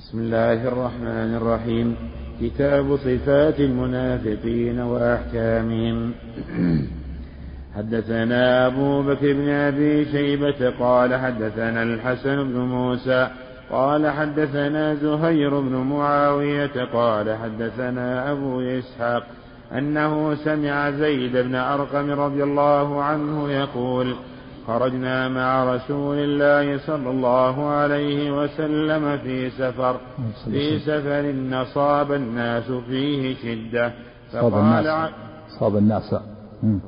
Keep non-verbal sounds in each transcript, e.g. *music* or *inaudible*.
بسم الله الرحمن الرحيم. كتاب صفات المنافقين وأحكامهم. *clears throat* حدثنا أبو بكر بن أبي شيبة قال حدثنا الحسن بن موسى قال حدثنا زهير بن معاوية قال حدثنا أبو إسحاق أنه سمع زيد بن أرقم رضي الله عنه يقول خرجنا مع رسول الله صلى الله عليه وسلم في سفر. في سفر نصاب الناس فيه شدة. فقال صاب الناس. *clears throat*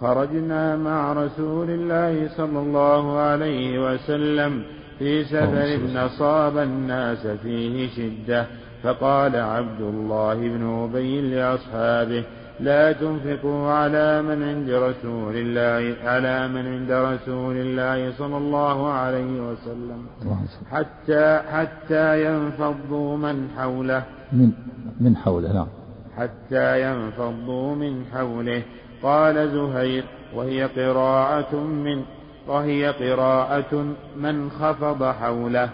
خرجنا مع رسول الله صلى الله عليه وسلم في سفر نصاب الناس فيه شدة. فقال عبد الله بن أبي لأصحابه لا تنفقوا على من عند رسول الله على من عند رسول الله صلى الله عليه وسلم. حتى حتى ينفضوا من حوله. من من حوله نعم. حتى ينفضوا من حوله. قال زهير وهي قراءة من وهي قراءة من خفض حوله.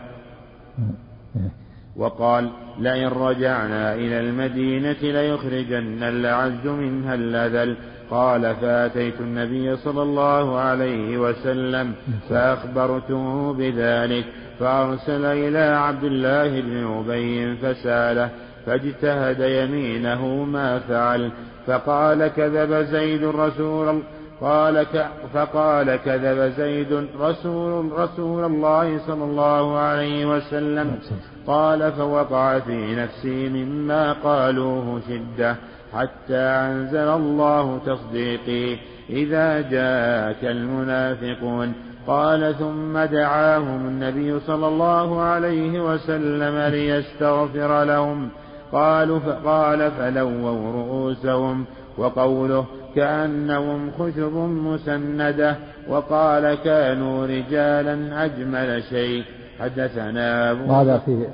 وقال لئن رجعنا إلى المدينة ليخرجن الأعز منها الأذل. قال فأتيت النبي صلى الله عليه وسلم فأخبرته بذلك. فأرسل إلى عبد الله بن أبي فساله فاجتهد يمينه ما فعل. فقال كذب زيد رسول الله قال. فقال كذب زيد رسول رسول الله صلى الله عليه وسلم. قال فوقع في نفسي مما قالوه شدة حتى أنزل الله تصديقي. إذا جاءك المنافقون. قال ثم دعاهم النبي صلى الله عليه وسلم ليستغفر لهم. قالوا فقال فلووا رؤوسهم. وقوله كأنهم خشب مسندة وقال كانوا رجالا أجمل شيء. حدثنا أبو وهذا في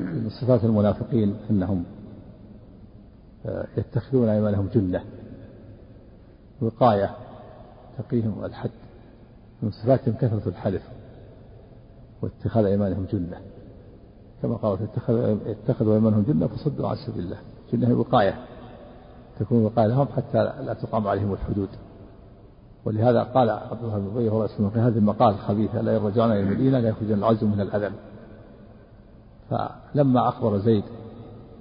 من صفات المنافقين أنهم آه، يتخذون أيمانهم جنة وقاية تقيهم الحد من صفاتهم كثرة الحلف واتخاذ أيمانهم جنة كما قال اتخذوا أيمانهم جنة فصدوا عن سبيل الله. جنة وقاية. تكون وقاية لهم حتى لا تقام عليهم الحدود. ولهذا قال عبد الله بن أبي هو في هذه المقال الخبيثة لا رجعنا إلى المدينة لا يخرجن العز من الاذن فلما أخبر زيد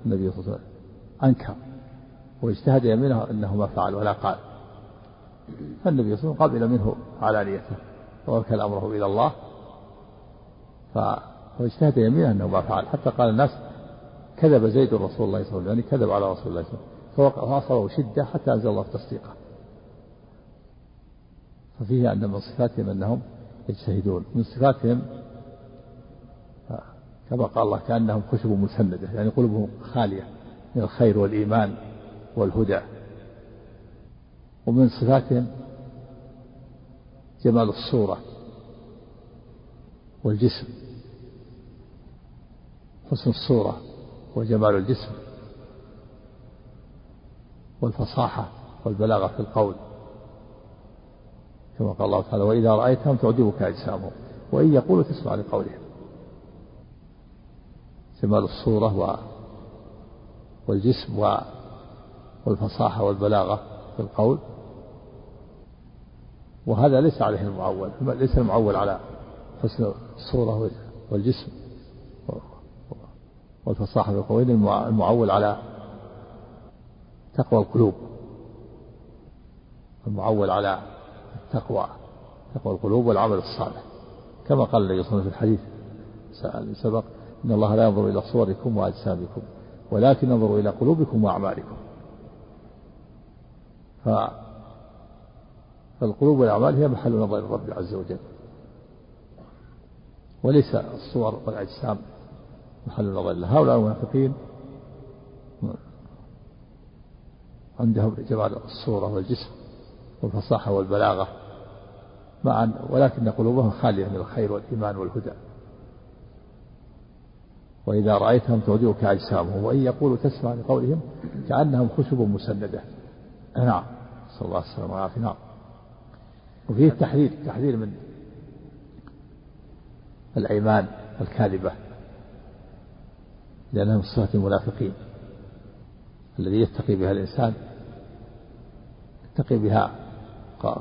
النبي صلى الله عليه وسلم أنكر واجتهد يمينه انه ما فعل ولا قال. فالنبي صلى الله عليه وسلم قبل منه علانيته ووكل أمره إلى الله. فاجتهد يمينه انه ما فعل حتى قال الناس كذب زيد رسول الله صلى الله عليه وسلم يعني كذب على رسول الله صلى الله عليه وسلم. فأصابه شدة حتى أنزل الله تصديقه. ففيه أن من صفاتهم أنهم يجتهدون. من صفاتهم كما قال الله كأنهم خشب مسندة يعني قلوبهم خالية من الخير والإيمان والهدى. ومن صفاتهم جمال الصورة والجسم. حسن الصورة وجمال الجسم. والفصاحة والبلاغة في القول. كما قال الله تعالى وإذا رأيتهم تعجبك أجسامهم وإن يقولوا تسمع لقولهم. جمال الصورة و والجسم و والفصاحة والبلاغة في القول. وهذا ليس عليه المعول ليس المعول على حسن الصورة والجسم والفصاحة في القول المعول على تقوى القلوب. المعول على التقوى تقوى القلوب والعمل الصالح. كما قال النبي صلى الله عليه وسلم في الحديث سبق إن الله لا ينظر إلى صوركم وأجسامكم ولكن ينظر إلى قلوبكم وأعمالكم. فالقلوب والأعمال هي محل نظر الرب عز وجل. وليس الصور والأجسام محل نظر هؤلاء المنافقين عندهم جمال الصورة والجسم والفصاحة والبلاغة معا ولكن قلوبهم خالية من الخير والإيمان والهدى. وإذا رأيتهم تعجبك أجسامهم وإن يقولوا تسمع لقولهم كأنهم خشب مسندة. نعم. صلى الله عليه وسلم والعافية نعم. وفيه التحذير التحذير من الأيمان الكاذبة لأنها من صفات المنافقين. الذي يتقي بها الإنسان يتقي بها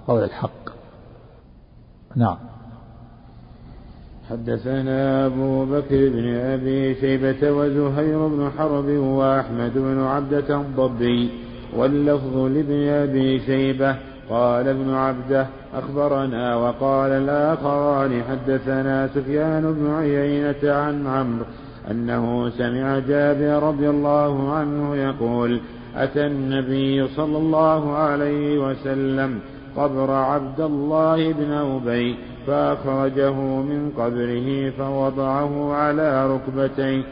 قول الحق. نعم. حدثنا أبو بكر بن أبي شيبة وزهير بن حرب وأحمد بن عبدة الضبي واللفظ لابن أبي شيبة. قال ابن عبدة أخبرنا وقال الآخران حدثنا سفيان بن عيينة عن عمرو أنه سمع جابر رضي الله عنه يقول أتى النبي صلى الله عليه وسلم قبر عبد الله بن أبي فأخرجه من قبره فوضعه على ركبتيه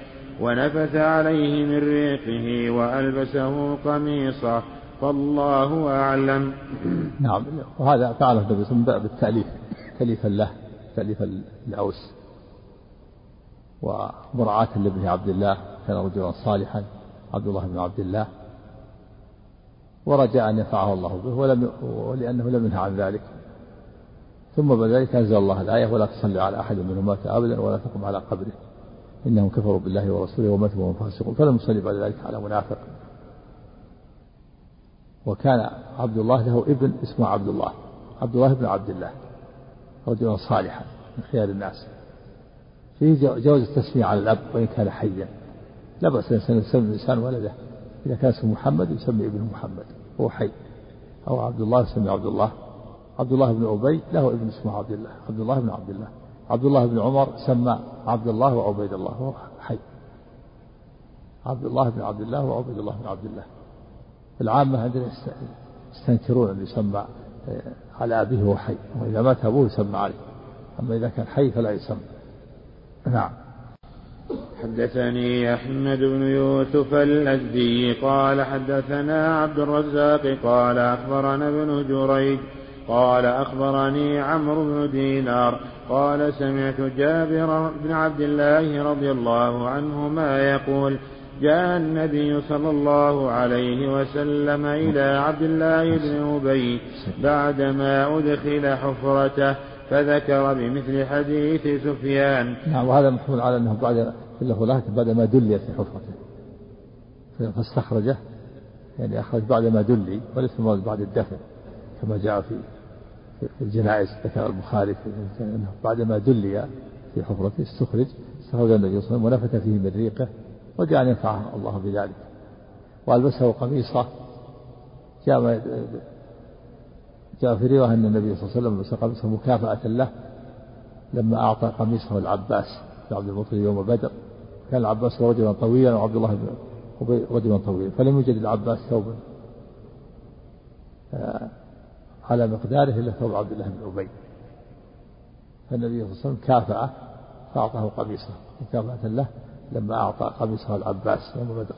ونفث عليه من ريقه وألبسه قميصه فالله أعلم. نعم وهذا فعله النبي من باب التأليف تأليفا له تأليفا لأوس. ومراعاة لابن عبد الله كان رجلا صالحا عبد الله بن عبد الله. ورجاء أن ينفعه الله به ولم ولأنه لم ينهى عن ذلك. ثم بعد ذلك أنزل الله الآية ولا تصلي على أحد منهم مات أبدا ولا تقم على قبره. إنهم كفروا بالله ورسوله وماتوا وهم فاسقون. فلم يصلي بعد ذلك على منافق. وكان عبد الله له ابن اسمه عبد الله عبد الله بن عبد الله رجلا صالحا من خيار الناس. فيه جواز التسمية على الأب وإن كان حيا. لا بأس أن يسمي الإنسان ولده. إذا كان اسمه محمد يسمي ابنه محمد هو حي. أو عبد الله يسمي عبد الله. عبد الله بن أبي له ابن اسمه عبد الله. عبد الله بن عبد الله. عبد الله بن عمر سمى عبد الله وعبيد الله هو حي. عبد الله بن عبد الله وعبيد الله بن عبد الله. العامة عندنا يستنكرون أن يسمى آه، على أبيه وهو حي. وإذا مات أبوه يسمى عليه. أما إذا كان حي فلا يسمى. نعم. حدثني أحمد بن يوسف الأزدي قال حدثنا عبد الرزاق قال أخبرنا ابن جريج قال أخبرني عمرو بن دينار قال سمعت جابر بن عبد الله رضي الله عنهما يقول جاء النبي صلى الله عليه وسلم إلى عبد الله بن أبي بعدما أدخل حفرته فذكر بمثل حديث سفيان. نعم وهذا محمول على أنه بعد له بعدما دلي في حفرته. فاستخرجه يعني أخرج بعدما دلي وليس بعد الدفن كما جاء في في الجنائز ذكر البخاري أنه بعدما دلي في حفرته استخرج استخرج النبي صلى الله عليه وسلم ونفث فيه من ريقه وجاء أن ينفعه الله بذلك. وألبسه قميصة جاء جاء في رواية أن النبي صلى الله عليه وسلم لبس قميصه مكافأة له لما أعطى قميصه العباس بن عبد المطلب يوم بدر. كان العباس رجلا طويلا وعبد الله بن أبي رجلا طويلا فلم يوجد العباس ثوبا. آه، على مقداره إلا ثوب عبد الله بن أبي. فالنبي صلى الله عليه وسلم كافأه فأعطاه قميصه مكافأة له لما أعطى قميصه العباس يوم بدر.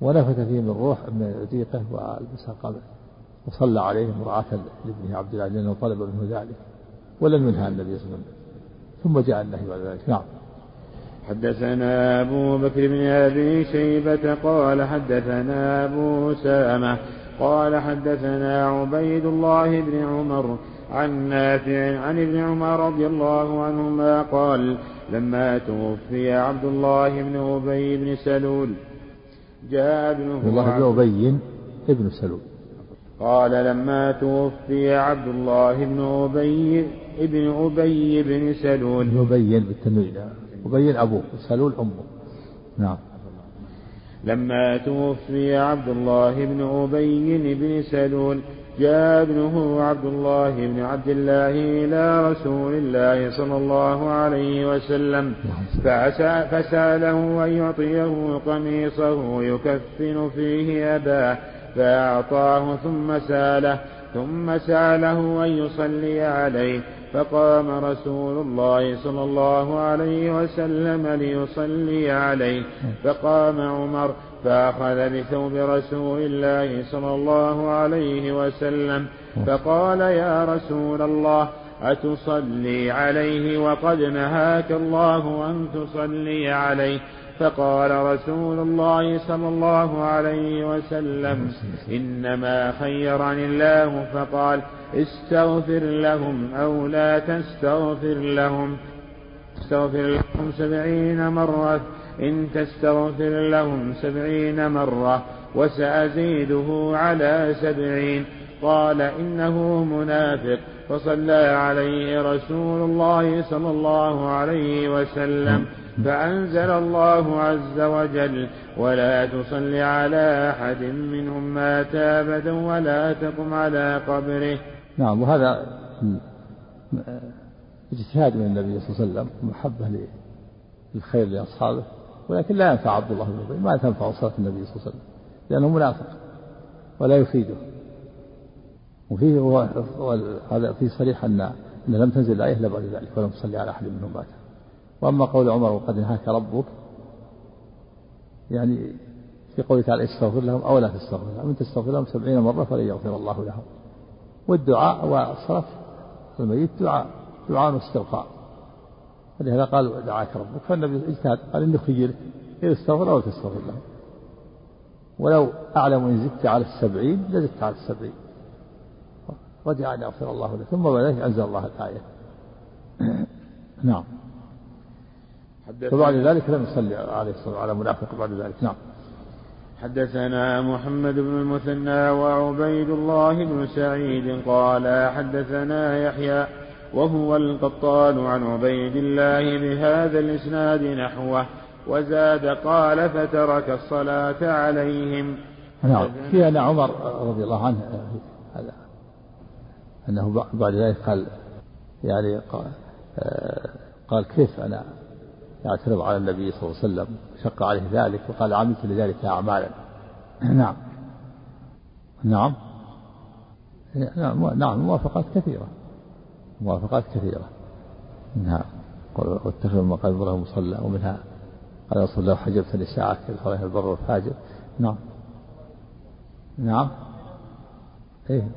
ونفث فيه من روح من رزيقه وألبسه قميص وصلى عليه مراعاة لابنه عبد الله لأنه طلب منه ذلك ولم ينهى النبي صلى الله عليه وسلم. ثم جاء النهي بعد ذلك. نعم. حدثنا أبو بكر بن أبي شيبة قال حدثنا أبو سامة قال حدثنا عبيد الله بن عمر عن نافع عن ابن عمر رضي الله عنهما قال لما توفي عبد الله بن أبي بن سلول جاء ابنه عبد الله بن أبي ابن سلول. قال لما توفي عبد الله بن أبي ابن أبي بن سلول. أبي بالتنوين. أبي أبوه سلول أمه. نعم. لما توفي عبد الله بن أبي بن سلول جاء ابنه عبد الله بن عبد الله إلى رسول الله صلى الله عليه وسلم فسأله أن يعطيه قميصه يكفن فيه أباه. فأعطاه ثم سأله ثم سأله أن يصلي عليه فقام رسول الله صلى الله عليه وسلم ليصلي عليه. فقام عمر فأخذ بثوب رسول الله صلى الله عليه وسلم فقال يا رسول الله أتصلي عليه وقد نهاك الله أن تصلي عليه؟ فقال رسول الله صلى الله عليه وسلم إنما خيرني الله فقال استغفر لهم أو لا تستغفر لهم. تستغفر لهم سبعين مرة إن تستغفر لهم سبعين مرة وسأزيده على سبعين. قال إنه منافق. فصلى عليه رسول الله صلى الله عليه وسلم. فأنزل الله عز وجل ولا تصل على أحد منهم مات أبدا ولا تقم على قبره. نعم وهذا اجتهاد من النبي صلى الله عليه وسلم محبة للخير لأصحابه ولكن لا ينفع عبد الله بن ما تنفع صلاة النبي صلى الله عليه وسلم لأنه منافق ولا يفيده. وفيه هذا في صريح أن أن لم تنزل الآية إلا بعد ذلك ولم تصلي على أحد منهم مات وأما قول عمر وقد نهاك ربك يعني في قوله تعالى استغفر لهم أو لا تستغفر لهم إن تستغفر لهم سبعين مرة فلن يغفر الله لهم. والدعاء والصلاة الميت دعاء دعاء واستغفار. ولهذا قال دعاك ربك فالنبي اجتهد قال إني خيرك إذا استغفر أو تستغفر لهم. ولو أعلم إن زدت على السبعين لزدت على السبعين. رجع أن يغفر الله له ثم بعد ذلك أنزل الله الآية. *coughs* نعم. فبعد ذلك لم يصلي عليه الصلاة على منافق بعد ذلك. نعم. حدثنا محمد بن المثنى وعبيد الله بن سعيد قال حدثنا يحيى وهو القطان عن عبيد الله بهذا الإسناد نحوه وزاد قال فترك الصلاة عليهم. نعم. في أن عمر رضي الله عنه هذا أنه بعد ذلك قال يعني قال, قال كيف أنا يعترض على النبي صلى الله عليه وسلم شق عليه ذلك وقال عملت لذلك أعمالا. *clears throat* نعم. نعم. نعم نعم موافقات كثيرة. موافقات كثيرة. نعم. واتخذ مقام إبراهيم مصلى ومنها قال رسول الله حجبت لساعة كالفرح البر والفاجر. نعم. نعم. إيه.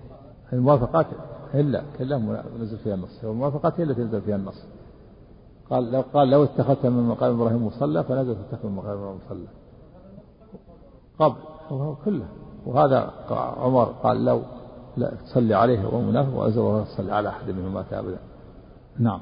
الموافقات إلا كلها نزل فيها النص. والموافقات هي التي نزل فيها النص. قال لو قال لو اتخذت من مقام إبراهيم مصلى فنزل اتخذ من مقام إبراهيم مصلى. قبل كله. وهذا عمر قال لو لا تصلي عليه وأزل ولا تصلي على أحد منهم مات أبدا. نعم.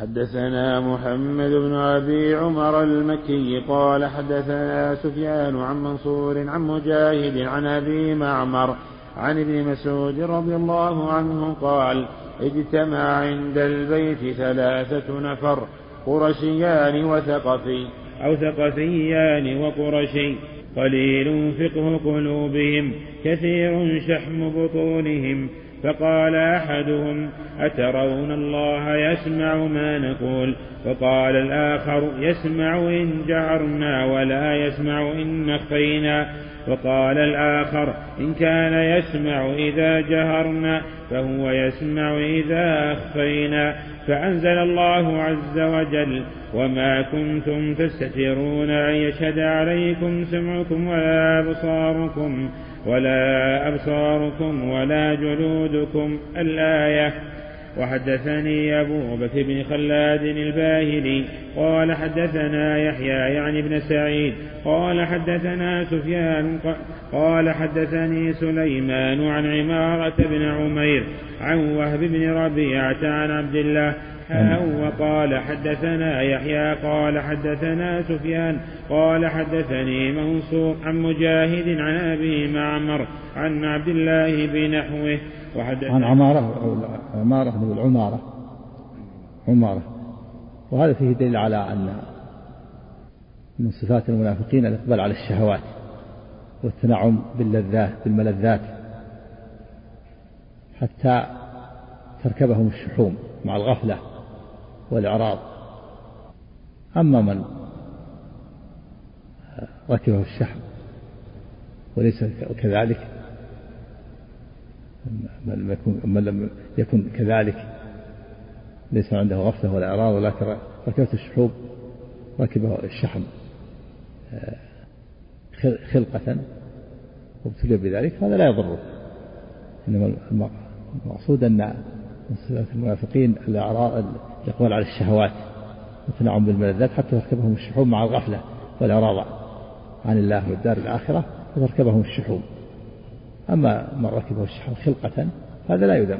حدثنا محمد بن أبي عمر المكي قال حدثنا سفيان عن منصور عن مجاهد عن أبي معمر عن ابن مسعود رضي الله عنه قال اجتمع عند البيت ثلاثة نفر قرشيان وثقفي. أو ثقفيان وقرشي. قليل فقه قلوبهم كثير شحم بطونهم. فقال أحدهم أترون الله يسمع ما نقول؟ فقال الآخر يسمع إن جهرنا ولا يسمع إن نخفينا. وقال الآخر إن كان يسمع إذا جهرنا فهو يسمع إذا أخفينا فأنزل الله عز وجل وما كنتم تستترون أن يشهد عليكم سمعكم ولا أبصاركم ولا أبصاركم ولا جلودكم الآية وحدثني أبو بكر بن خلاد الباهلي قال حدثنا يحيى يعني ابن سعيد قال حدثنا سفيان قال حدثني سليمان عن عمارة بن عمير عن وهب بن ربيعة عن عبد الله وقال حدثنا يحيى قال حدثنا سفيان قال حدثني منصور عن مجاهد عن أبي معمر عن عبد الله بنحوه عن عمارة عمارة نقول عمارة عمارة. وهذا فيه دليل على أن من صفات المنافقين الإقبال على الشهوات والتنعم باللذات بالملذات حتى تركبهم الشحوم مع الغفلة والإعراض. أما من ركبه الشحم وليس كذلك من لم يكن كذلك ليس عنده غفلة ولا إعراض ولكن ركبت الشحوب ركبه الشحم آه، خلقة وابتلي بذلك هذا لا يضره. إنما المقصود أن من صفات المنافقين الإعراض الإقبال على الشهوات والتنعم بالملذات حتى تركبهم الشحوم مع الغفلة والإعراض عن الله والدار الآخرة فتركبهم الشحوم أما من ركبه الشحم خلقة هذا لا يذم.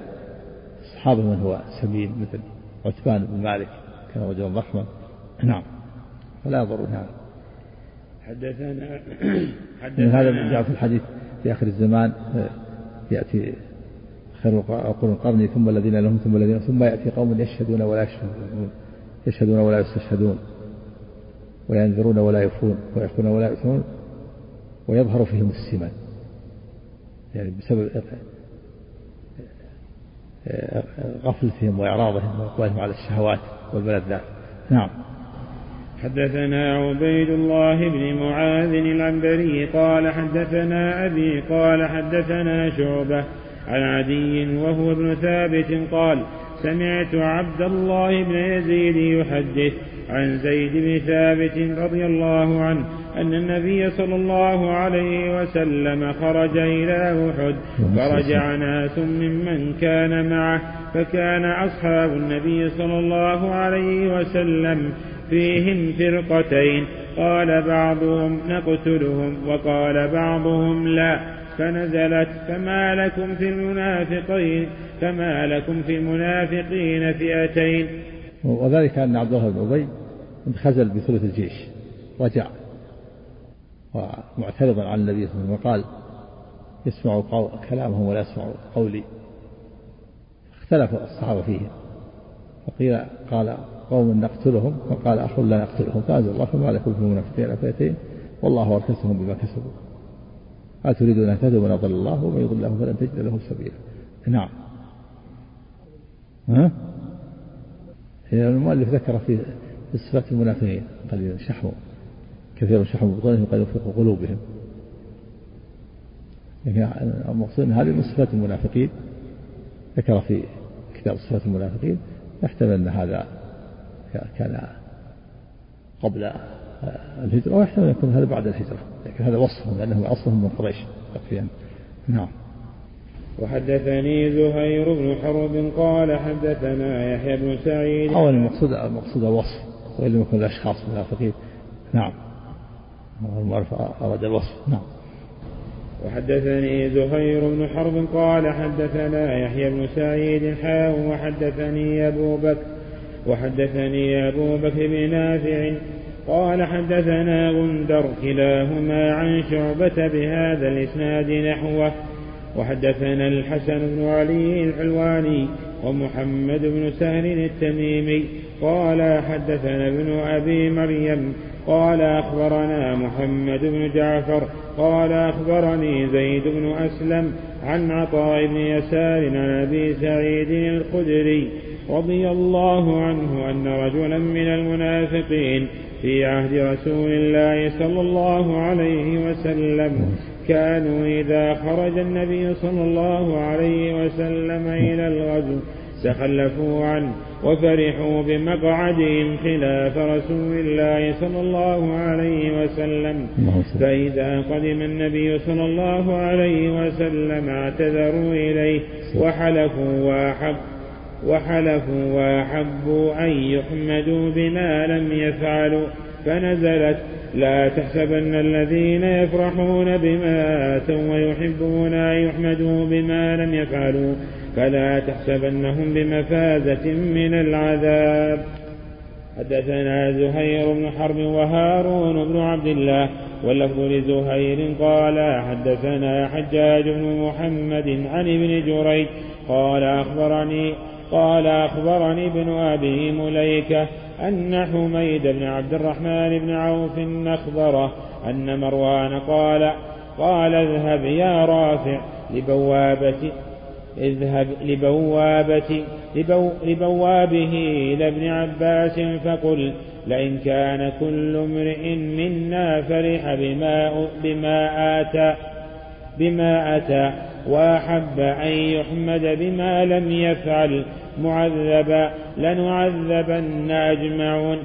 الصحابة من هو سمين مثل عتبان بن مالك كان رجلا ضخما. نعم. فلا يضر نعم حدثنا *clears throat* حدثنا من هذا جاء في الحديث في آخر الزمان يأتي خير القرون قرني ثم الذين لهم ثم الذين ثم يأتي قوم يشهدون ولا يشهدون يشهدون ولا يستشهدون وينذرون ولا يفون ويحكون ولا يؤثرون ويظهر فيهم السمان يعني بسبب غفلتهم وإعراضهم وإقبالهم على الشهوات والملذات نعم. حدثنا عبيد الله بن معاذ العنبري قال حدثنا أبي قال حدثنا شعبة عن عدي وهو ابن ثابت قال سمعت عبد الله بن يزيد يحدث عن زيد بن ثابت رضي الله عنه أن النبي صلى الله عليه وسلم خرج إلى أحد فرجع ناس ممن كان معه فكان أصحاب النبي صلى الله عليه وسلم فيهم فرقتين قال بعضهم نقتلهم وقال بعضهم لا فنزلت فما لكم في المنافقين فما لكم في المنافقين فئتين. وذلك أن عبد الله بن أبي انخزل بثلث الجيش رجع. ومعترضا على النبي صلى الله عليه وسلم وقال يسمع كلامهم ولا يسمع قولي. اختلف الصحابة فيه. فقيل قال قوم نقتلهم؟ وقال آخر لا نقتلهم. فأنزل الله فما لكم في المنافقين فئتين والله أركسهم بما كسبوا. هل تريدون أن تهدوا من أضل الله ومن يضل الله فلن تجد له سبيلا. نعم. ها؟ المؤلف ذكر في صفات المنافقين. قليلا شحم كثير شحم بطونهم قد في قلوبهم. لكن المقصود أن هذه من صفات المنافقين. ذكر في كتاب صفات المنافقين. يحتمل أن هذا كان قبل الهجرة ويحتمل أن يكون هذا بعد الهجرة. لكن هذا وصفهم لأنهم أصلهم من قريش. تقريبا. نعم. وحدثني زهير بن حرب قال حدثنا يحيى بن سعيد. أولا المقصود المقصود الوصف لم يكن الأشخاص منافقين. نعم. المعرف أراد الوصف. نعم. وحدثني زهير بن حرب قال حدثنا يحيى بن سعيد حاء وحدثني أبو بكر وحدثني أبو بكر بن نافع قال حدثنا غندر كلاهما عن شعبة بهذا الإسناد نحوه. وحدثنا الحسن بن علي الحلواني ومحمد بن سهل التميمي قال حدثنا ابن أبي مريم قال أخبرنا محمد بن جعفر قال أخبرني زيد بن أسلم عن عطاء بن يسار عن أبي سعيد الخدري رضي الله عنه أن رجلا من المنافقين في عهد رسول الله صلى الله عليه وسلم كانوا إذا خرج النبي صلى الله عليه وسلم إلى الغزو تخلفوا عنه وفرحوا بمقعدهم خلاف رسول الله صلى الله عليه وسلم. فإذا قدم النبي صلى الله عليه وسلم اعتذروا إليه وحلفوا وأحب وحلفوا وأحبوا أن يحمدوا بما لم يفعلوا. فنزلت لا تحسبن الذين يفرحون بما آتوا ويحبون أن يحمدوا بما لم يفعلوا. فلا تحسبنهم بمفازة من العذاب. حدثنا زهير بن حرب وهارون بن عبد الله واللفظ لزهير قال حدثنا حجاج بن محمد عن ابن جريج قال أخبرني قال أخبرني ابن أبي مليكة أن حميد بن عبد الرحمن بن عوف أخبره أن مروان قال قال اذهب يا رافع لبوابة اذهب لبوابة لبو لبوابه إلى ابن عباس فقل لئن كان كل امرئ منا فرح بما بما آتى بما أتى وأحب أن يحمد بما لم يفعل معذبا لنعذبن أجمعون.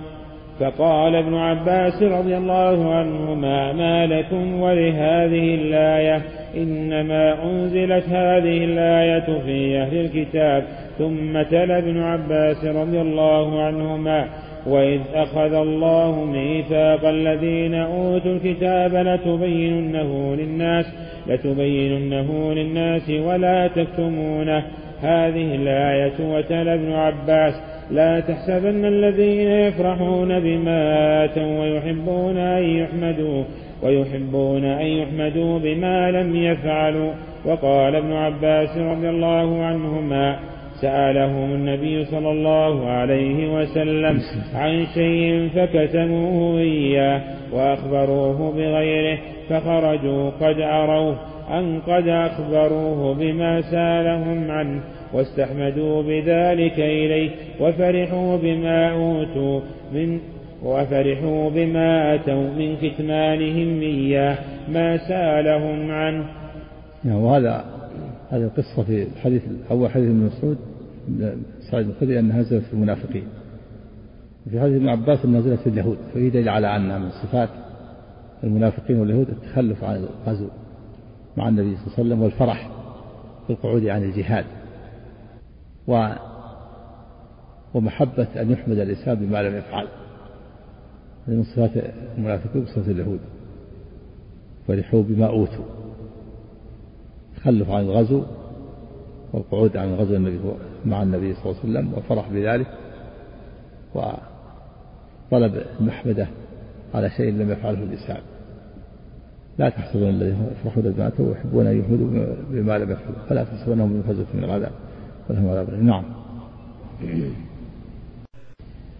فقال ابن عباس رضي الله عنهما ما لكم ولهذه الآية؟ إنما أنزلت هذه الآية في أهل الكتاب. ثم تلا ابن عباس رضي الله عنهما وإذ أخذ الله ميثاق الذين أوتوا الكتاب لتبيننه للناس لتبيننه للناس ولا تكتمونه. هذه الآية وتلا ابن عباس. لا تحسبن الذين يفرحون بما آتوا ويحبون أن يحمدوا ويحبون أن يحمدوا بما لم يفعلوا. وقال ابن عباس رضي الله عنهما سألهم النبي صلى الله عليه وسلم عن شيء فكتموه إياه وأخبروه بغيره فخرجوا قد أروه أن قد أخبروه بما سألهم عنه. واستحمدوا بذلك إليه وفرحوا بما أوتوا من وفرحوا بما أتوا من كتمانهم إياه ما سألهم عنه. نعم وهذا هذه القصة في الحديث أول حديث ابن مسعود سعيد الخدري أنها نزلت في المنافقين. في حديث ابن عباس أنها نزلت في اليهود فهي دليل على أن من صفات المنافقين واليهود التخلف عن الغزو مع النبي صلى الله عليه وسلم والفرح بالقعود عن الجهاد. و ومحبة أن يحمد الإنسان بما لم يفعل. من صفات المنافقين وصفات اليهود. فرحوا بما أوتوا. تخلف عن الغزو والقعود عن غزو النبي مع النبي صلى الله عليه وسلم والفرح بذلك. وطلب المحمدة على شيء لم يفعله الإنسان. لا تحسبن الذين يفرحون بما أتوا ويحبون أن يحمدوا بما لم يفعلوا فلا تحسبنهم بمفزة من العذاب. ولهم عذاب نعم.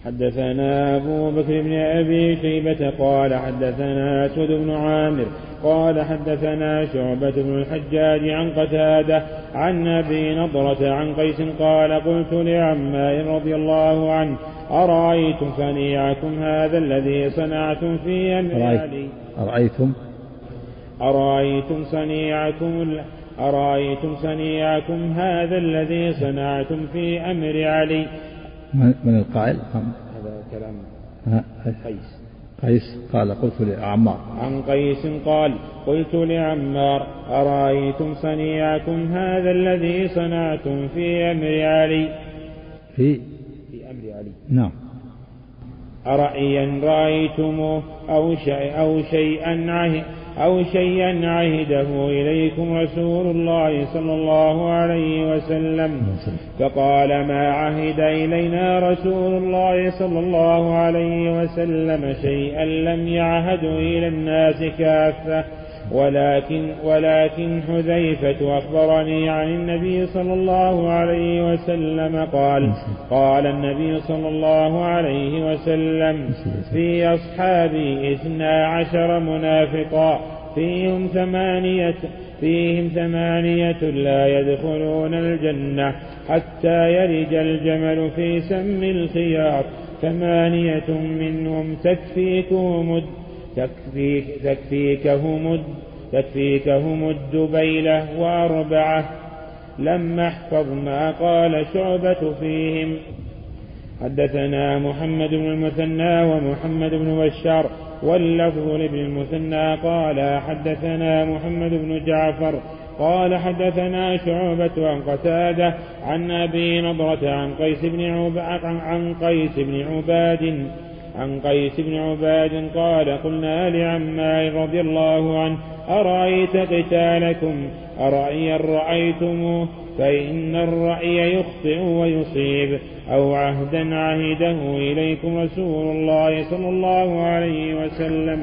حدثنا أبو بكر بن أبي شيبة قال حدثنا أسود بن عامر قال حدثنا شعبة بن الحجاج عن قتادة عن أبي نضرة عن قيس قال قلت لعمار رضي الله عنه أرأيتم صنيعكم هذا الذي صنعتم في أمر علي أرأيتم؟ أرأيتم صنيعكم أرأيتم صنيعكم هذا الذي صنعتم في أمر علي؟ من القائل؟ هذا كلام قيس. قيس قال قلت لعمار. عن قيس قال قلت لعمار أرأيتم صنيعكم هذا الذي صنعتم في أمر علي؟ في في أمر علي. نعم. أرأيا رأيتموه أو شيء أو شيئا عهد أو شيئا عهده إليكم رسول الله صلى الله عليه وسلم. فقال ما عهد إلينا رسول الله صلى الله عليه وسلم شيئا لم يعهد إلى الناس كافة. ولكن ولكن حذيفة أخبرني عن النبي صلى الله عليه وسلم قال قال النبي صلى الله عليه وسلم في أصحابي اثنا عشر منافقا فيهم ثمانية فيهم ثمانية لا يدخلون الجنة حتى يلج الجمل في سم الخياط. ثمانية منهم تكفيكهم تكفيك تكفيكهم تكفيكهم الدبيلة وأربعة. لم احفظ ما قال شعبة فيهم. حدثنا محمد بن المثنى ومحمد بن بشار واللفظ لابن المثنى قال حدثنا محمد بن جعفر قال حدثنا شعبة عن قتادة عن أبي نضرة عن قيس بن عن قيس بن عباد عن قيس بن عباد قال قلنا لعمار رضي الله عنه أرأيت قتالكم؟ أرأيا رأيتموه فإن الرأي يخطئ ويصيب أو عهدا عهده إليكم رسول الله صلى الله عليه وسلم.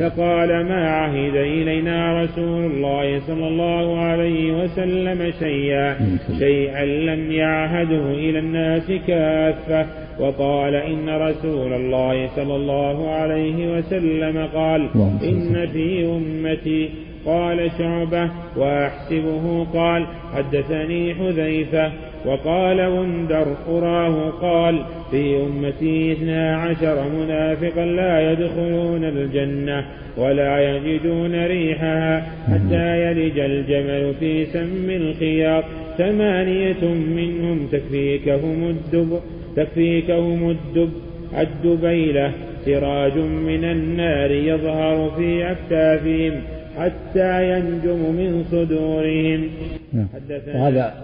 فقال ما عهد إلينا رسول الله صلى الله عليه وسلم شيئا شيئا لم يعهده إلى الناس كافة. وقال إن رسول الله صلى الله عليه وسلم قال إن في أمتي قال شعبة وأحسبه قال حدثني حذيفة وقال وندر أراه قال في أمتي اثنا عشر منافقا لا يدخلون الجنة ولا يجدون ريحها حتى يلج الجمل في سم الخياط. ثمانية منهم تكفيكهم الدب تكفيكهم الدب الدبيلة. سراج من النار يظهر في أكتافهم حتى ينجم من صدورهم. نعم. وهذا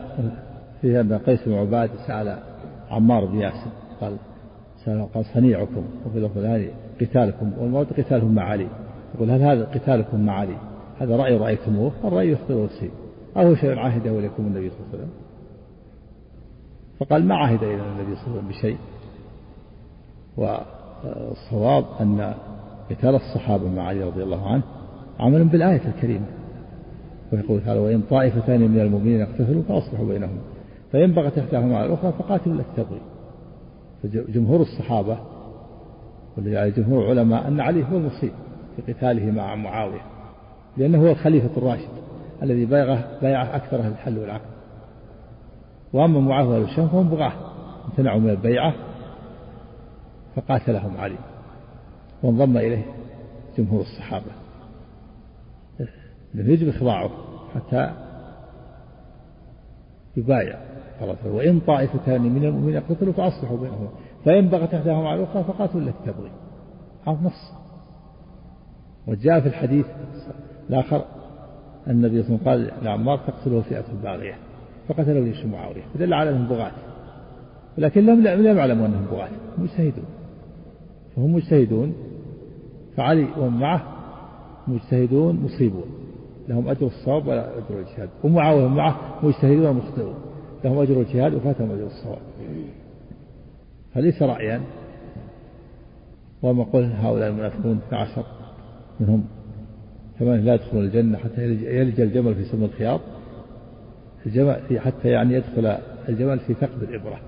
في أن قيس بن عباد سأل عمار بن ياسر قال سأل قال صنيعكم وفي اللفظ الثاني قتالكم والموت قتالهم مع علي. يقول هل هذا قتالكم مع علي؟ هذا رأي رأيتموه؟ الرأي يخطئ ويصيب أو شيء عهده إليكم النبي صلى الله عليه وسلم. فقال ما عهد إلى النبي صلى الله عليه وسلم بشيء؟ والصواب أن قتال الصحابة مع علي رضي الله عنه عمل بالآية الكريمة. ويقول تعالى وإن طائفتان من المؤمنين اقتتلوا فأصلحوا بينهم. فإن بغت إحداهما على الأخرى فقاتلوا التي تبغي فجمهور الصحابة واللي جمهور العلماء أن علي هو المصيب في قتاله مع معاوية لأنه هو الخليفة الراشد الذي بايعه بايعه أكثر أهل الحل والعقد. وأما معاوية والشام فهم بغاة امتنعوا من البيعة فقاتلهم علي. وانضم إليه جمهور الصحابة. يجب إخضاعه حتى يبايع وإن طائفتان من المؤمنين اقتتلوا فأصلحوا بينهما. فإن بغت إحداهما على الأخرى فقاتلوا التي تبغي. هذا نص. وجاء في الحديث الآخر النبي صلى الله عليه وسلم قال لعمار تقتله فئة باغية. فقتله جيش معاوية. فدل على أنهم بغاة. ولكن لم لم يعلموا أنهم بغاة. مجتهدون. فهم مجتهدون. فعلي ومن معه مجتهدون مصيبون. لهم أجر الصواب ولا أجر الجهاد. ومعاوية معه مجتهدون مخطئون لهم أجر الجهاد وفاتهم أجر الصواب. فليس رأيا وما قل هؤلاء المنافقون عشر منهم ثمانية لا يدخلون الجنة حتى يلج الجمل في سم الخياط. الجمل حتى يعني يدخل الجمل في ثقب الإبرة.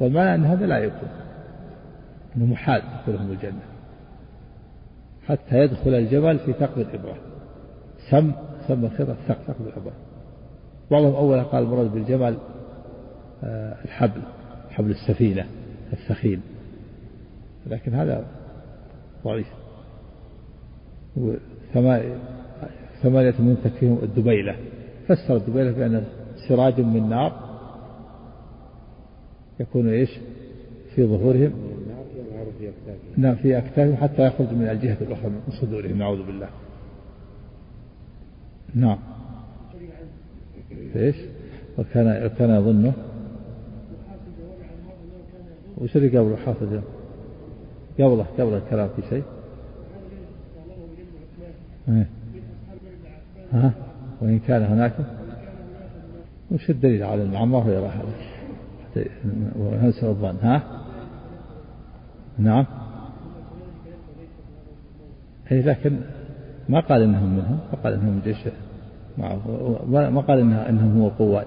والمعنى أن هذا لا يكون. أنه محال دخولهم الجنة. حتى يدخل الجمل في ثقب الإبرة. سم سم الخيط ثقب الإبرة بعضهم أولا قال المراد بالجمل آه، الحبل حبل السفينة الثخين لكن هذا ضعيف. ثمانية من تكفيهم الدبيلة. فسر الدبيلة بأن سراج من نار يكون إيش؟ في ظهورهم. نعم في أكتافهم حتى يخرج من الجهة الأخرى من صدورهم. نعوذ بالله. نعم. إيش؟ وكان وكان يظنه. وش اللي قبله؟ حافظ. قبله قبل الكلام في شيء. إيه. ها؟ وإن كان هناك. وش الدليل على أن عمار يرى هذا الظن. ها؟ نعم. أي لكن ما قال إنهم منهم فقال إنهم جيش. معه ما قال إنهم هو قوات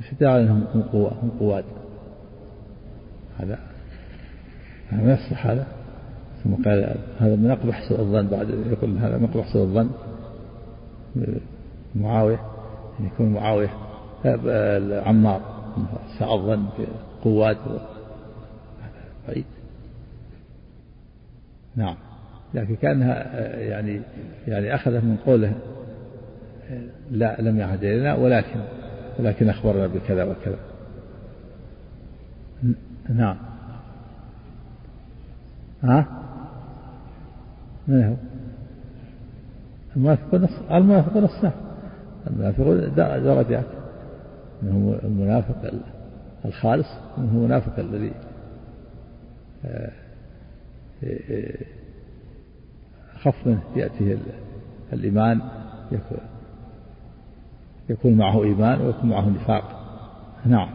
وش الدليل على إنهم هم قوات هم قوات. هذا هذا ما يصلح هذا. ثم قال هذا من أقبح سوء الظن بعد يقول هذا من أقبح سوء الظن. معاوية. أن يكون معاوية. عمار ساء الظن بقوات. بعيد. نعم. لكن كأنها يعني يعني اخذ من قوله لا لم يعهد إلينا ولكن ولكن أخبرنا بكذا وكذا. نعم. ها؟ من هو؟ المنافقون المنافقون الصنف المنافقون درجات. منهم المنافق الخالص ومنهم المنافق الذي آه، آه، خف منه يأتيه الإيمان يكون يكون معه إيمان ويكون معه نفاق. نعم.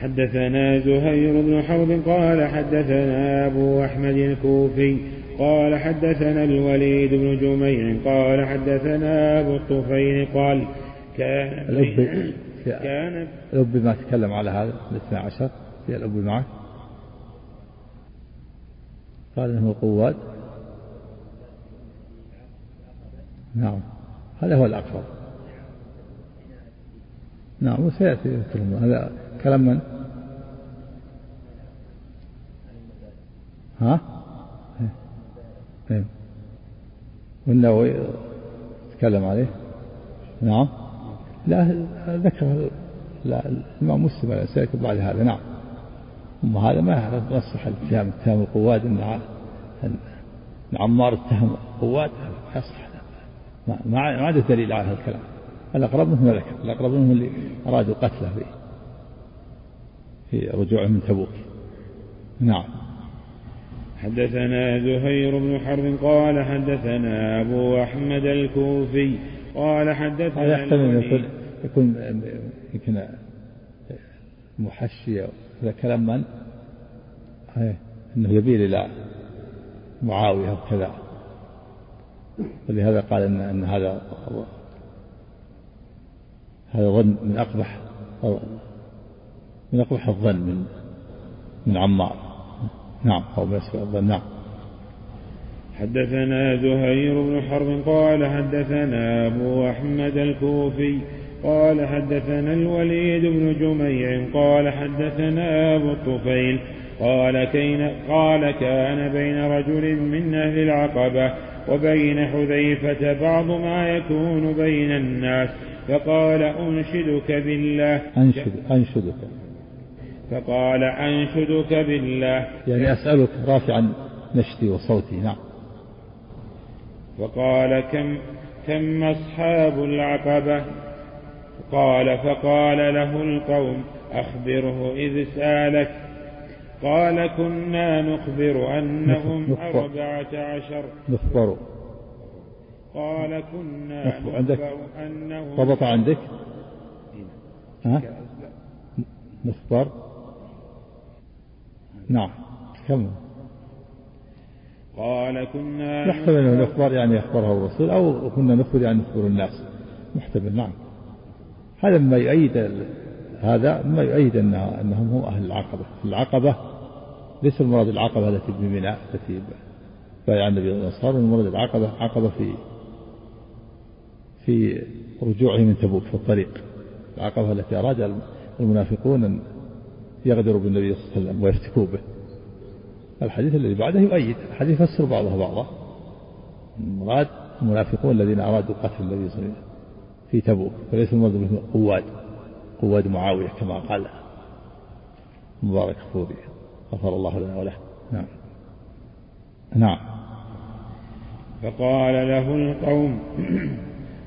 حدثنا زهير بن حرب قال حدثنا أبو أحمد الكوفي قال حدثنا الوليد بن جميع قال حدثنا أبو الطفيل قال كان الأب كان الأب ما تكلم على هذا الاثنى عشر في الأب معه قال إنه قواد نعم. هذا هو الأقرب. نعم وسيأتي هذا كلام من؟ ها؟ إيه والنووي تكلم عليه؟ نعم. لا ذكر لا الإمام مسلم سيكون بعد هذا. نعم. أما هذا ما يصح الاتهام اتهام القواد. أن عمار اتهم القواد يصح. ما ما عاد دليل على هذا الكلام. الأقرب منهم ذكر الأقرب منهم اللي أرادوا قتله في في رجوعه من تبوك. نعم. حدثنا زهير بن حرب قال حدثنا أبو أحمد الكوفي قال حدثنا هذا يحتمل يكون يكون يمكن محشي هذا كلام من؟ أنه يميل إلى معاوية وكذا. ولهذا قال ان إن هذا هذا ظن من أقبح من أقبح الظن من من عمار. نعم أو مسك الظن نعم. حدثنا زهير بن حرب قال حدثنا أبو أحمد الكوفي قال حدثنا الوليد بن جميع قال حدثنا أبو الطفيل قال, كين قال كان بين رجل من أهل العقبة وبين حذيفة بعض ما يكون بين الناس فقال أنشدك بالله. أنشد أنشدك. فقال أنشدك بالله. يعني أسألك رافعا نشدي وصوتي نعم. فقال كم كم أصحاب العقبة؟ قال فقال له القوم أخبره إذ سألك قال كنا نخبر أنهم أربعة عشر. نخبر. قال كنا نخبر. عندك؟ أنهم ضبط عندك؟ ها؟ نخبر. نعم. كمل. قال كنا محتمل أنه الإخبار يعني أخبره الرسول أو كنا نخبر يعني نخبر الناس. محتمل. نعم. هذا مما يؤيد هذا مما يؤيد أن أنهم هم أهل العقبة. العقبة ليس المراد العقبة التي بمنى التي بايع النبي صلى الله عليه وسلم المراد العقبة عقبة في في رجوعه من تبوك في الطريق. العقبة التي أراد المنافقون أن يغدروا بالنبي صلى الله عليه وسلم ويفتكوا به. الحديث الذي بعده يؤيد الحديث يفسر بعضها بعضا. المراد المنافقون الذين أرادوا قتل النبي صلى الله عليه وسلم في تبوك وليس المراد قواد قواد معاوية كما قال مبارك فوري غفر الله لنا وله. نعم. نعم. فقال له القوم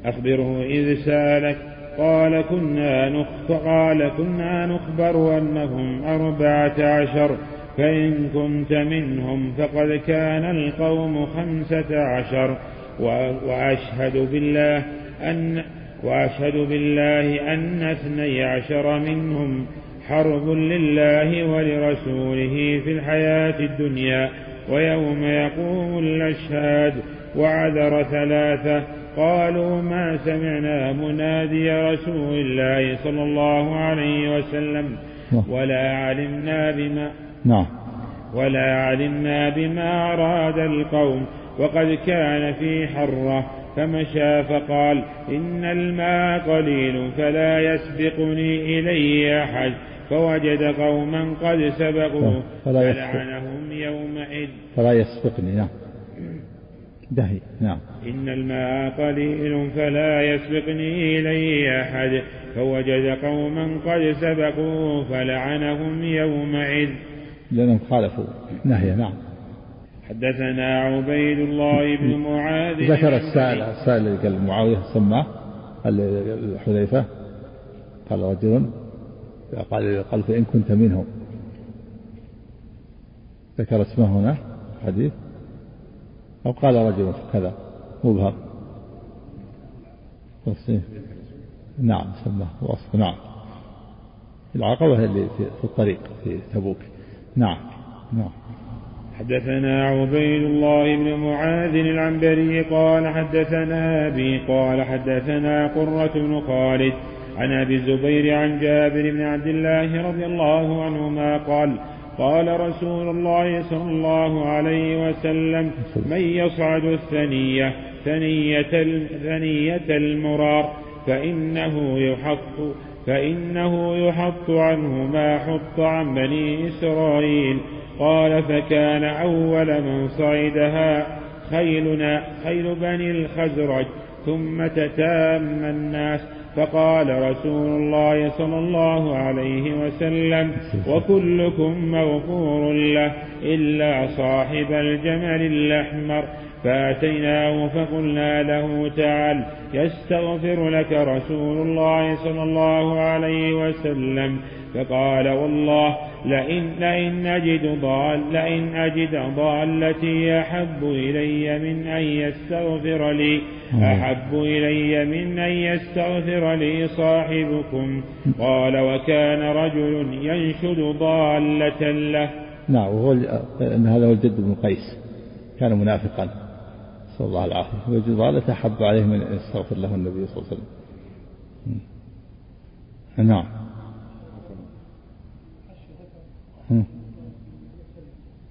أخبره إذ سألك قال كنا نخ قال كنا نخبر أنهم أربعة عشر فإن كنت منهم فقد كان القوم خمسة عشر. وأشهد بالله أن وأشهد بالله أن اثني عشر منهم حرب لله ولرسوله في الحياة الدنيا ويوم يقوم الأشهاد وعذر ثلاثة قالوا ما سمعنا منادي رسول الله صلى الله عليه وسلم ولا علمنا بما نعم. ولا علمنا بما أراد القوم وقد كان في حرة فمشى فقال إن الماء قليل فلا يسبقني إليه أحد. فوجد قوما قد سبقوه فلا فلعنهم يومئذ. فلا يسبقني نعم. دهي نعم. إن الماء قليل فلا يسبقني إليه أحد. فوجد قوما قد سبقوه فلعنهم يومئذ. لأنهم خالفوا نهي نعم. حدثنا عبيد الله بن معاذ ذكر السائل السائل اللي قال معاوية سماه حذيفة قال رجل قال قال فإن كنت منهم. ذكر اسمه هنا حديث. أو قال رجل كذا مبهم. نعم سماه وصف نعم. العقبة اللي في الطريق في تبوك. نعم نعم. حدثنا عبيد الله بن معاذ العنبري قال حدثنا أبي قال حدثنا قرة بن خالد عن أبي الزبير عن جابر بن عبد الله رضي الله عنهما قال قال رسول الله صلى الله عليه وسلم من يصعد الثنية ثنية ثنية المرار فإنه يحط فإنه يحط عنه ما حط عن بني إسرائيل. قال فكان أول من صعدها خيلنا خيل بني الخزرج ثم تتام الناس فقال رسول الله صلى الله عليه وسلم وكلكم مغفور له إلا صاحب الجمل الأحمر. فأتيناه فقلنا له تعال يستغفر لك رسول الله صلى الله عليه وسلم. فقال والله لئن, لئن أجد ضال لئن أجد ضالتي أحب إلي من أن يستغفر لي أحب إلي من أن يستغفر لي صاحبكم. قال وكان رجل ينشد ضالة له. نعم وهو أن هذا هو الجد بن قيس. كان منافقا. نسأل الله العافية. ويجد ضالة أحب عليه من أن يستغفر له النبي صلى الله عليه وسلم. نعم.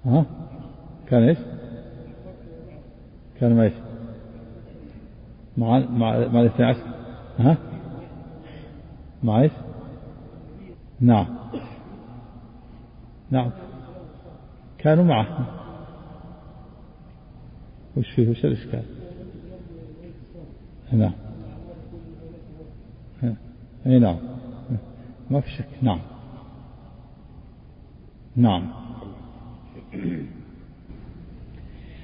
ها؟ كان إيش؟ كان ما إيش؟ مع مع مع الاثني عشر. ها؟ مع إيش؟ نعم. نعم. كانوا معه. وش فيه؟ وش الإشكال؟ نعم. أي نعم. ما في شك. نعم. نعم.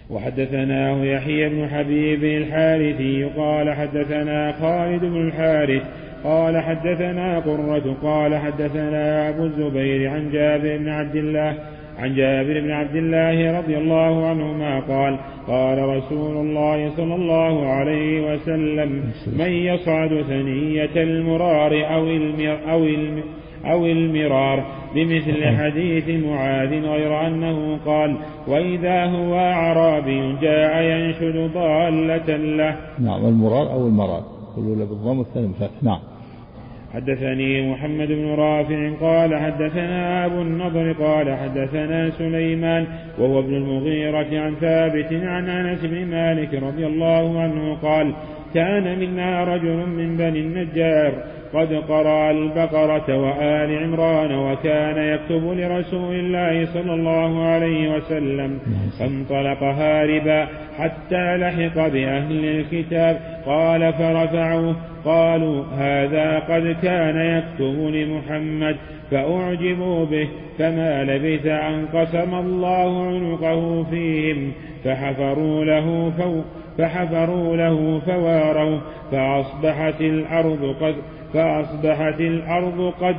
وحدثناه يحيى بن حبيب الحارثي قال حدثنا خالد بن الحارث قال حدثنا قرة قال حدثنا أبو الزبير عن جابر بن عبد الله عن جابر بن عبد الله رضي الله عنهما قال قال رسول الله صلى الله عليه وسلم من يصعد ثنية المرار أو المر أو المر أو المرار بمثل حديث معاذ غير أنه قال وإذا هو أعرابي جاء ينشد ضالة له. نعم المرار أو المرار. الأولى بالضم والثاني بالفتح نعم. حدثني محمد بن رافع قال حدثنا أبو النضر قال حدثنا سليمان وهو ابن المغيرة عن ثابت عن أنس بن مالك رضي الله عنه قال كان منا رجل من بني النجار قد قرأ البقرة وآل عمران وكان يكتب لرسول الله صلى الله عليه وسلم فانطلق هاربا حتى لحق بأهل الكتاب. قال فرفعوه قالوا هذا قد كان يكتب لمحمد فأعجبوا به فما لبث أن قسم الله عنقه فيهم فحفروا له فوق فحفروا له فواروا فأصبحت الأرض قد فأصبحت الأرض قد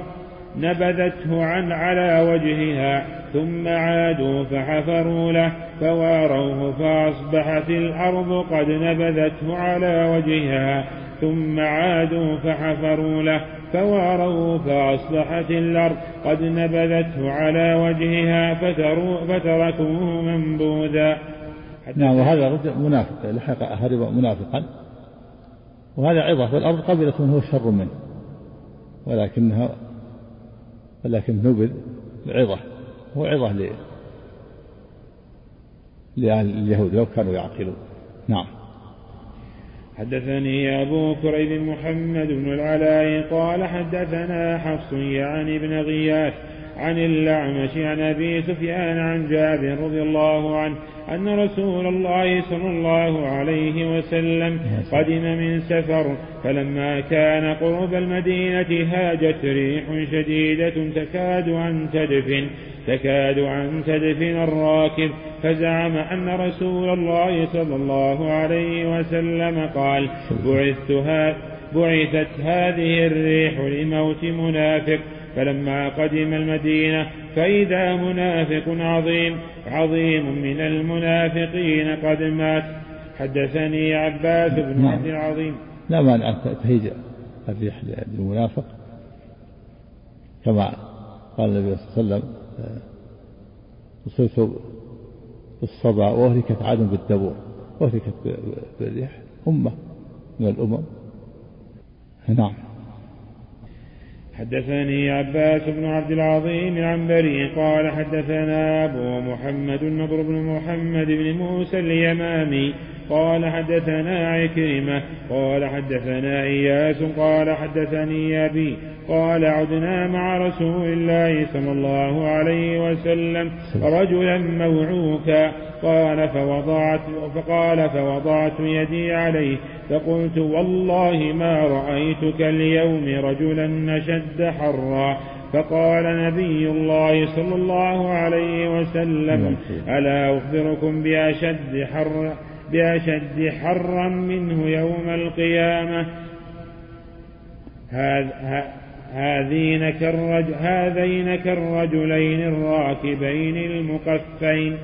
نبذته عن على وجهها ثم عادوا فحفروا له فواروه فأصبحت الأرض قد نبذته على وجهها ثم عادوا فحفروا له فواروه فأصبحت الأرض قد نبذته على وجهها فتركوه منبوذا. نعم وهذا رجل منافق لحق هرب منافقا. وهذا عظة فالأرض قبلت من هو شر منه. ولكنها ولكن نبذ عظة هو عظة لأهل اليهود لو كانوا يعقلون. نعم. حدثني أبو كريب محمد بن العلاء قال حدثنا حفص يعني بن غياث عن الأعمش عن أبي سفيان عن جابر رضي الله عنه أن رسول الله صلى الله عليه وسلم قدم من سفر فلما كان قرب المدينة هاجت ريح شديدة تكاد أن تدفن تكاد أن تدفن الراكب فزعم أن رسول الله صلى الله عليه وسلم قال بعثت بعثت هذه الريح لموت منافق فلما قدم المدينة فإذا منافق عظيم عظيم من المنافقين قد مات. حدثني عباس بن نعم. عبد العظيم. لا مانع تهيج الريح للمنافق. كما قال النبي صلى الله عليه وسلم أصبت بالصبا وأهلكت عاد بالدبور أهلكت بالريح أمة من الأمم. نعم. حدثني عباس بن عبد العظيم العنبري قال حدثنا أبو محمد النضر بن محمد بن موسى اليمامي قال حدثنا عكرمة قال حدثنا إياس قال حدثني أبي قال عدنا مع رسول الله صلى الله عليه وسلم رجلا موعوكا قال فوضعت فقال فوضعت يدي عليه فقلت والله ما رأيتك اليوم رجلا نشد حرا. فقال نبي الله صلى الله عليه وسلم ألا أخبركم بأشد حر بأشد حرا منه يوم القيامة؟ هذين كالرجل هذين كالرجلين الراكبين المقفين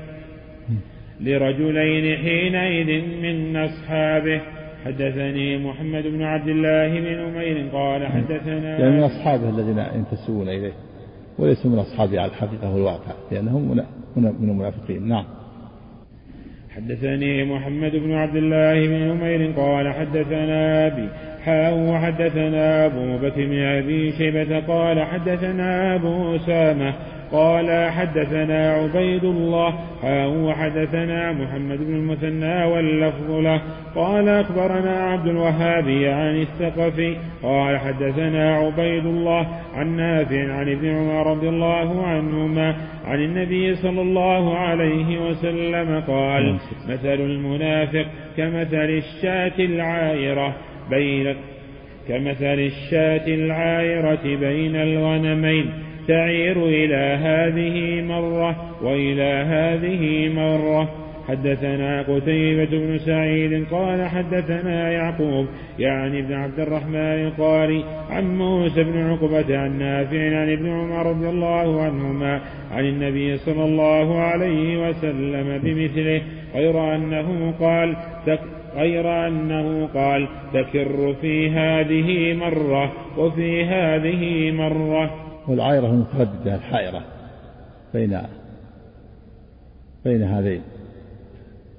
لرجلين حينئذ من أصحابه. حدثني محمد بن عبد الله بن أمير قال حدثنا يعني من أصحابه الذين ينتسبون إليه وليسوا من أصحابه على الحقيقة والواقع لأنهم من المنافقين. نعم. حدثني محمد بن عبد الله بن عمير قال حدثنا أبي حاء وحدثنا أبو بكر بن أبي شيبة قال حدثنا أبو أسامة قال حدثنا عبيد الله حاء وحدثنا محمد بن المثنى واللفظ له. قال أخبرنا عبد الوهاب عن الثقفي قال حدثنا عبيد الله عن نافع عن ابن عمر رضي الله عنهما عن النبي صلى الله عليه وسلم قال مثل المنافق كمثل الشاة العائرة بين كمثل الشاة العائرة بين الغنمين. تعير إلى هذه مرة وإلى هذه مرة. حدثنا قتيبة بن سعيد قال حدثنا يعقوب يعني ابن عبد الرحمن القاري عن موسى بن عقبة عن نافع عن ابن عمر رضي الله عنهما عن النبي صلى الله عليه وسلم بمثله غير أنه قال غير أنه قال تكر في هذه مرة وفي هذه مرة. والعائرة المترددة الحائرة بين بين هذين.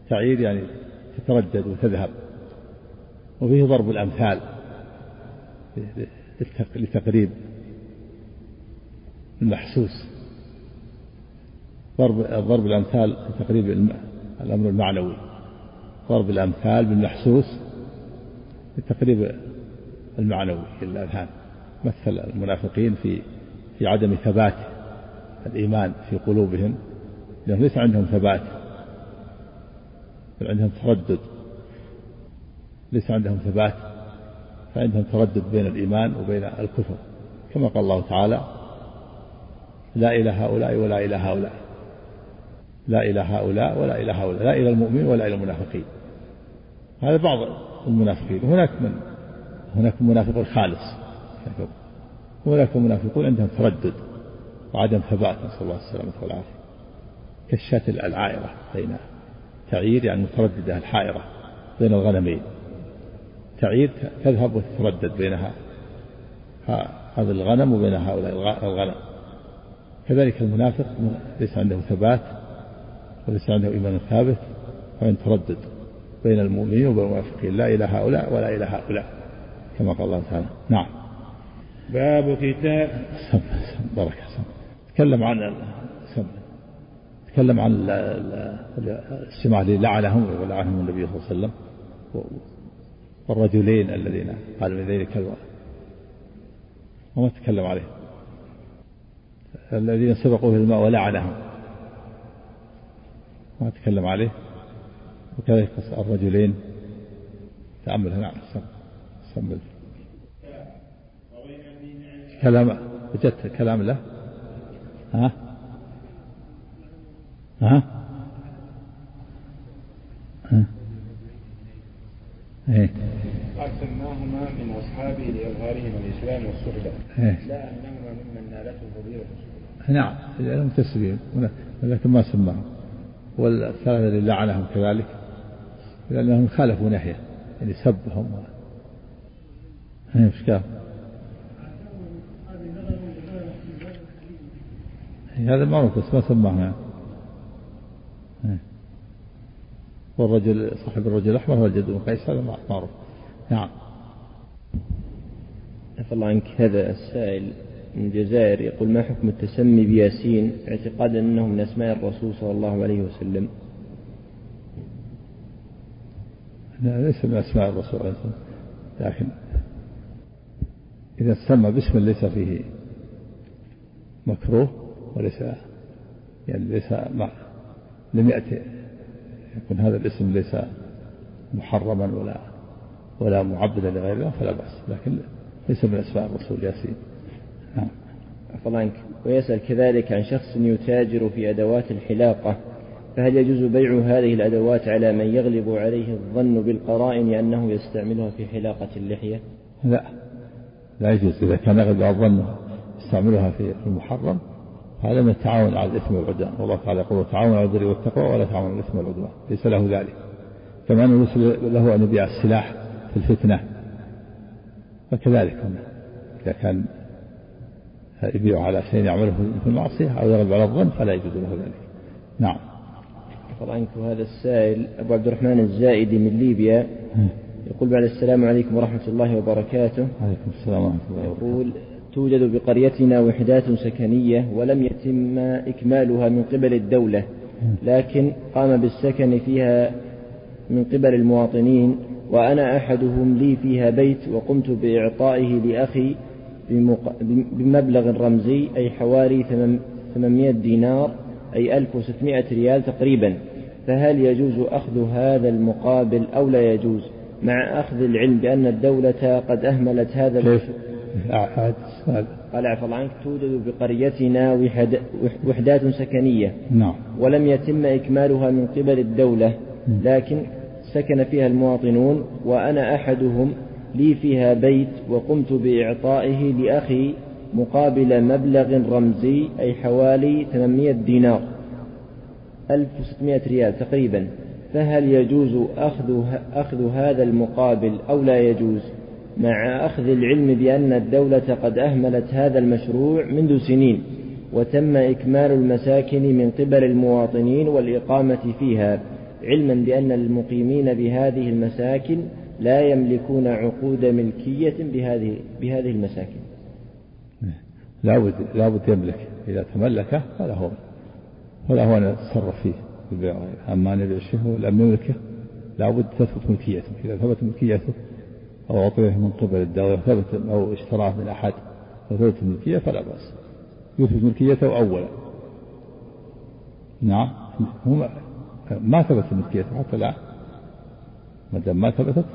تعير يعني تتردد وتذهب. وفيه ضرب الأمثال لتقريب المحسوس. ضرب ضرب الأمثال لتقريب الأمر المعنوي. ضرب الأمثال بالمحسوس لتقريب المعنوي. للأذهان مثل المنافقين في في عدم ثبات الإيمان في قلوبهم لأنهم ليس عندهم ثبات بل عندهم تردد. ليس عندهم ثبات فعندهم تردد بين الإيمان وبين الكفر. كما قال الله تعالى لا إلى هؤلاء ولا إلى هؤلاء لا إلى هؤلاء ولا إلى هؤلاء لا إلى المؤمن ولا إلى المنافقين. هذا بعض المنافقين. هناك من؟ هناك منافق خالص وهناك منافقون عندهم تردد وعدم ثبات نسأل الله السلامة والعافية. كالشاة العائرة بين تعير يعني مترددة الحائرة بين الغنمين. تعير تذهب وتتردد بينها هذا الغنم وبين هؤلاء الغنم. كذلك المنافق ليس عنده ثبات وليس عنده إيمان ثابت وإن تردد بين المؤمنين وبين المنافقين. لا إلى هؤلاء ولا إلى هؤلاء كما قال الله تعالى. نعم. باب كتاب بارك تكلم عن تكلم عن الاستماع لعنهم ولعنهم النبي صلى الله عليه وسلم. والرجلين الذين قالوا لذلك وما تكلم عليه. الذين سبقوا في الماء ولعنهم. ما تكلم عليه. وكذلك الرجلين. تأمل نعم. سم سم كلام وجدت كلام له؟ ها؟ ها؟ ها؟ إيه. قال سماهما من اصحابه لاظهارهما الإسلام والصحبه إيه؟ لا أنهما ممن نالته فضيلة نعم لانهم تسليم ولكن ما سماهم. والثلاثة الذين لعنهم كذلك. لأنهم خالفوا نهيه. يعني سبهم. إيش قال؟ هذا معروف بس ما سماه يعني. والرجل صاحب الرجل الأحمر هو الجد بن قيس هذا معروف. نعم. عفى الله عنك هذا السائل من الجزائر يقول ما حكم التسمي بياسين اعتقادا انه من أسماء الرسول صلى الله عليه وسلم؟ لا ليس من أسماء الرسول عليه وسلم. لكن إذا سمى باسم ليس فيه مكروه وليس يعني ليس مع لم يأتي يكون هذا الاسم ليس محرما ولا ولا معبدا لغير الله فلا بأس لكن ليس من أسماء الرسول ياسين. نعم. الله عنك. ويسأل كذلك عن شخص يتاجر في أدوات الحلاقة فهل يجوز بيع هذه الأدوات على من يغلب عليه الظن بالقرائن أنه يستعملها في حلاقة اللحية؟ لا. لا يجوز. إذا كان يغلب على الظن يستعملها في المحرم هذا من التعاون على الإثم والعدوان. والله تعالى يقول تعاون على البر والتقوى ولا تعاون على الإثم والعدوان. ليس له ذلك. كما أنه ليس له أن يبيع السلاح في الفتنة فكذلك. إذا كان يبيع على شيء يعمله في المعصية أو يغلب على الظن فلا يجوز له ذلك. نعم. عنك هذا السائل أبو عبد الرحمن الزائدي من ليبيا. يقول بعد السلام عليكم ورحمة الله وبركاته. عليكم السلام ورحمة الله وبركاته. يقول توجد بقريتنا وحدات سكنية ولم يتم إكمالها من قبل الدولة لكن قام بالسكن فيها من قبل المواطنين وأنا أحدهم لي فيها بيت وقمت بإعطائه لأخي بمبلغ رمزي أي حوالي 800 دينار أي 1600 ريال تقريبا. فهل يجوز أخذ هذا المقابل أو لا يجوز؟ مع أخذ العلم بأن الدولة قد أهملت هذا كيف؟ قال عفى عنك توجد بقريتنا وحدات سكنية. نعم. ولم يتم إكمالها من قبل الدولة لكن سكن فيها المواطنون وأنا أحدهم لي فيها بيت وقمت بإعطائه لأخي مقابل مبلغ رمزي أي حوالي 800 دينار 1600 ريال تقريبا. فهل يجوز أخذ, أخذ هذا المقابل أو لا يجوز؟ مع أخذ العلم بأن الدولة قد أهملت هذا المشروع منذ سنين وتم إكمال المساكن من قبل المواطنين والإقامة فيها علما بأن المقيمين بهذه المساكن لا يملكون عقود ملكية بهذه بهذه المساكن. لابد لابد يملك. إذا تملكه فلا هو فلا هو أن يتصرف فيه. أما أن يبيع لم يملكه لابد تثبت ملكيته. إذا ثبت ملكيته أو أعطيه من قبل الدولة ثبت أو اشتراه من أحد وثبت الملكية فلا بأس. يثبت ملكيته أولا. نعم. هو ما ثبت ملكيته حتى الآن. ما دام ما ثبتت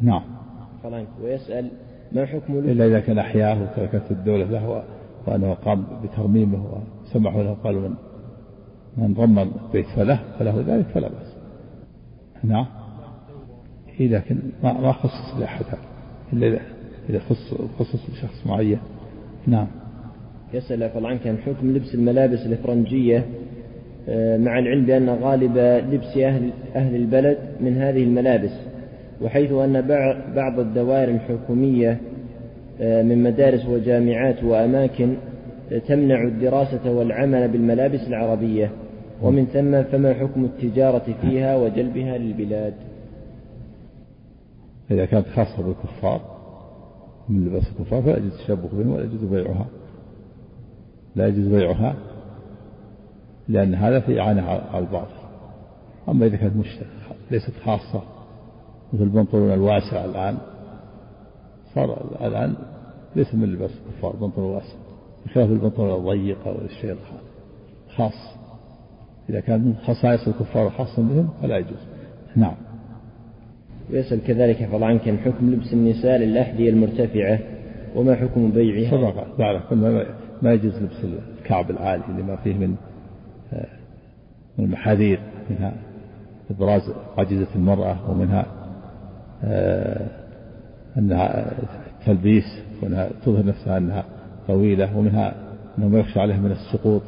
نعم. ويسأل ما حكم إلا إذا كان أحياه وتركته الدولة له وأنه قام بترميمه وسمحوا له قالوا من من رمى البيت فله فله ذلك فلا بأس. نعم. إذا كان ما ما خصص لأحد إلا إذا خص خصص لشخص معين. نعم. يسأل عفوا عنك عن حكم لبس الملابس الإفرنجية. آه، مع العلم بأن غالب لبس أهل أهل البلد من هذه الملابس وحيث أن بعض الدوائر الحكومية آه، من مدارس وجامعات وأماكن تمنع الدراسة والعمل بالملابس العربية. ومن ثم فما حكم التجارة فيها وجلبها للبلاد؟ إذا كانت خاصة بالكفار من لباس الكفار فلا يجوز التشبه بهم ولا يجوز بيعها. لا يجوز بيعها لأن هذا في إعانة على الباطل. أما إذا كانت مش ليست خاصة مثل البنطلون الواسع الآن صار الآن ليس من لباس الكفار البنطلون الواسع بخلاف البنطلون الضيق أو الشيء الخاص إذا كان من خصائص الكفار خاصا بهم فلا يجوز. نعم. ويسأل كذلك حفظ عنك عن حكم لبس النساء للأحذية المرتفعة وما حكم بيعها؟ سبق بعد ما يجوز لبس الكعب العالي لما فيه من آه، المحاذير منها إبراز عجزة المرأة ومنها آه، أنها تلبيس وأنها تظهر نفسها أنها طويلة ومنها أنه ما يخشى عليها من السقوط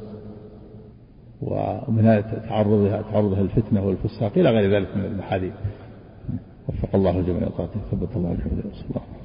ومنها تعرضها تعرضها للفتنة والفساق إلى غير ذلك من المحاذير وفق الله الجميع ثبت الله الحمد لله